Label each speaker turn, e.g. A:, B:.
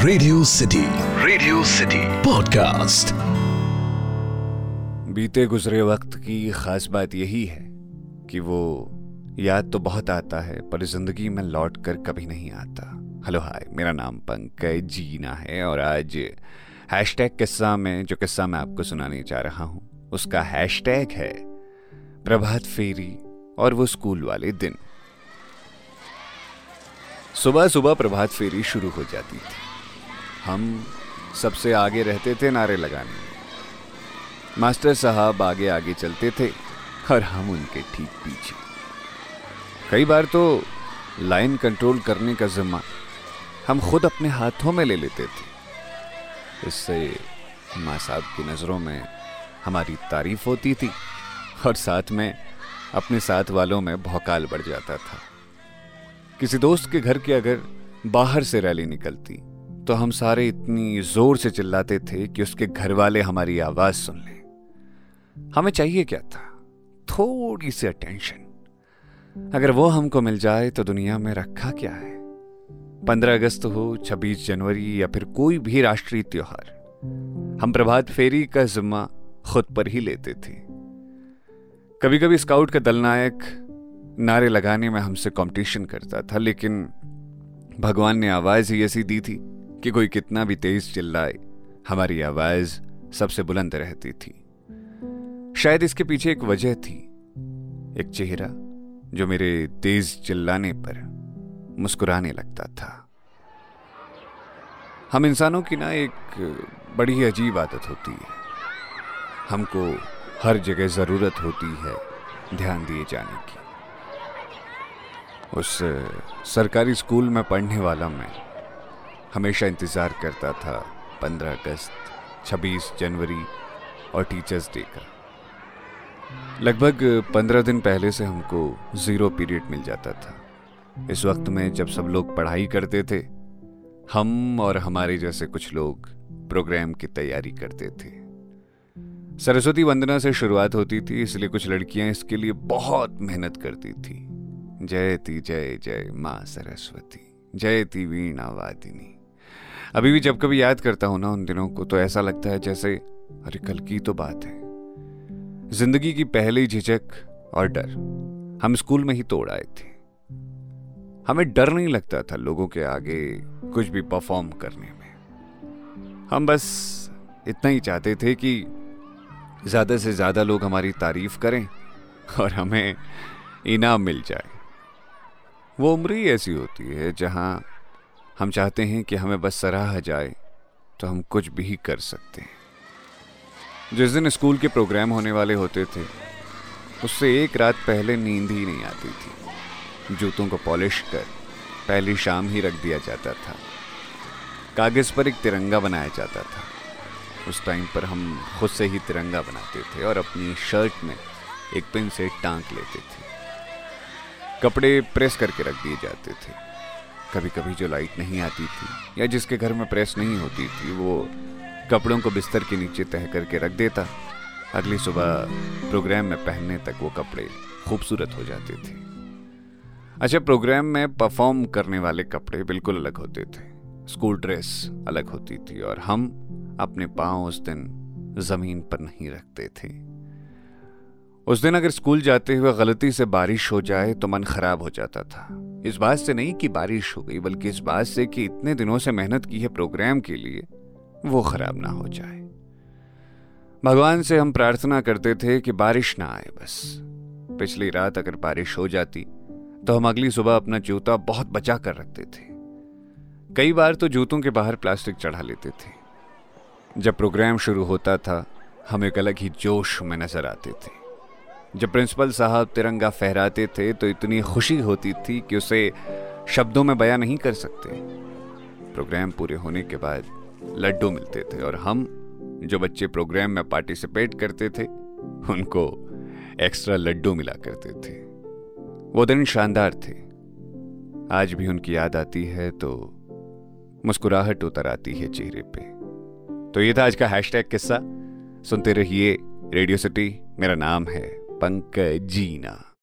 A: Radio City Radio City podcast
B: बीते गुजरे वक्त की खास बात यही है कि वो याद तो बहुत आता है, पर ज़िंदगी में लौट कर कभी नहीं आता। हेलो हाय मेरा नाम पंकज जीना है और आज हैशटैग किस्सा में, जो किस्सा मैं आपको सुनाने जा रहा हूँ, उसका हैशटैग है प्रभात फेरी और वो स्कूल वाले दिन। सुबह सुबह प्रभात फेरी शुरू हो जाती थी। हम सबसे आगे रहते थे नारे लगाने। मास्टर साहब आगे आगे चलते थे और हम उनके ठीक पीछे। कई बार तो लाइन कंट्रोल करने का जिम्मा हम खुद अपने हाथों में ले लेते थे। इससे माँ साहब की नज़रों में हमारी तारीफ़ होती थी और साथ में अपने साथ वालों में भौकाल बढ़ जाता था। किसी दोस्त के घर के अगर बाहर से रैली निकलती तो हम सारे इतनी ज़ोर से चिल्लाते थे कि उसके घर वाले हमारी आवाज़ सुन लें। हमें चाहिए क्या था? थोड़ी सी अटेंशन अगर वो हमको मिल जाए तो दुनिया में रखा क्या है? पंद्रह अगस्त हो, छब्बीस जनवरी या फिर कोई भी राष्ट्रीय त्योहार। हम प्रभात फेरी का जिम्मा खुद पर ही लेते थे। कभी कभी स्काउट का दलनायक नारे लगाने में हमसे कंपटीशन करता था, लेकिन भगवान ने आवाज़ ही ऐसी दी थी। कि कोई कितना भी तेज चिल्लाए, हमारी आवाज़ सबसे बुलंद रहती थी। शायद इसके पीछे एक वजह थी, एक चेहरा जो मेरे तेज चिल्लाने पर मुस्कुराने लगता था। हम इंसानों की ना एक बड़ी अजीब आदत होती है। हमको हर जगह ज़रूरत होती है ध्यान दिए जाने की। उस सरकारी स्कूल में पढ़ने वाला मैं हमेशा इंतज़ार करता था पंद्रह अगस्त, छब्बीस जनवरी और टीचर्स डे का। लगभग पंद्रह दिन पहले से हमको ज़ीरो पीरियड मिल जाता था। इस वक्त में जब सब लोग पढ़ाई करते थे, हम और हमारे जैसे कुछ लोग प्रोग्राम की तैयारी करते थे। सरस्वती वंदना से शुरुआत होती थी, इसलिए कुछ लड़कियाँ इसके लिए बहुत मेहनत करती थी। जयती जय जय माँ सरस्वती जयती वीणा वादिनी अभी भी जब कभी याद करता हूँ ना उन दिनों को तो ऐसा लगता है जैसे, अरे कल की तो बात है। ज़िंदगी की पहली झिझक और डर, हम स्कूल में ही तोड़ आए थे। हमें डर नहीं लगता था लोगों के आगे कुछ भी परफॉर्म करने में। हम बस इतना ही चाहते थे कि ज़्यादा से ज़्यादा लोग हमारी तारीफ़ करें और हमें इनाम मिल जाए। वो उम्र ही ऐसी होती है जहाँ हम चाहते हैं कि हमें बस सराहा जाए तो हम कुछ भी कर सकते हैं। जिस दिन स्कूल के प्रोग्राम होने वाले होते थे, उससे एक रात पहले नींद ही नहीं आती थी। जूतों को पॉलिश कर पहली शाम ही रख दिया जाता था। कागज़ पर एक तिरंगा बनाया जाता था। उस टाइम पर हम खुद से ही तिरंगा बनाते थे और अपनी शर्ट में एक पिन से टांक लेते थे। कपड़े प्रेस करके रख दिए जाते थे। कभी कभी जो लाइट नहीं आती थी, या जिसके घर में प्रेस नहीं होती थी, वो कपड़ों को बिस्तर के नीचे तह करके रख देता। अगली सुबह प्रोग्राम में पहनने तक वो कपड़े खूबसूरत हो जाते थे। अच्छा प्रोग्राम में परफॉर्म करने वाले कपड़े बिल्कुल अलग होते थे। स्कूल ड्रेस अलग होती थी और हम अपने पाँव उस दिन ज़मीन पर नहीं रखते थे। उस दिन अगर स्कूल जाते हुए गलती से बारिश हो जाए तो मन खराब हो जाता था। इस बात से नहीं कि बारिश हो गई, बल्कि इस बात से कि इतने दिनों से मेहनत की है प्रोग्राम के लिए, वो खराब ना हो जाए। भगवान से हम प्रार्थना करते थे कि बारिश ना आए बस। पिछली रात अगर बारिश हो जाती तो हम अगली सुबह अपना जूता बहुत बचा कर रखते थे। कई बार तो जूतों के बाहर प्लास्टिक चढ़ा लेते थे। जब प्रोग्राम शुरू होता था, हम एक अलग ही जोश में नज़र आते थे। जब प्रिंसिपल साहब तिरंगा फहराते थे तो इतनी खुशी होती थी कि उसे शब्दों में बयां नहीं कर सकते। प्रोग्राम पूरे होने के बाद लड्डू मिलते थे और हम, जो बच्चे प्रोग्राम में पार्टिसिपेट करते थे, उनको एक्स्ट्रा लड्डू मिला करते थे। वो दिन शानदार थे। आज भी उनकी याद आती है तो मुस्कुराहट उतर आती है चेहरे पे। तो ये था आज का हैशटैग किस्सा। सुनते रहिए रेडियो सिटी, मेरा नाम है पंकजीना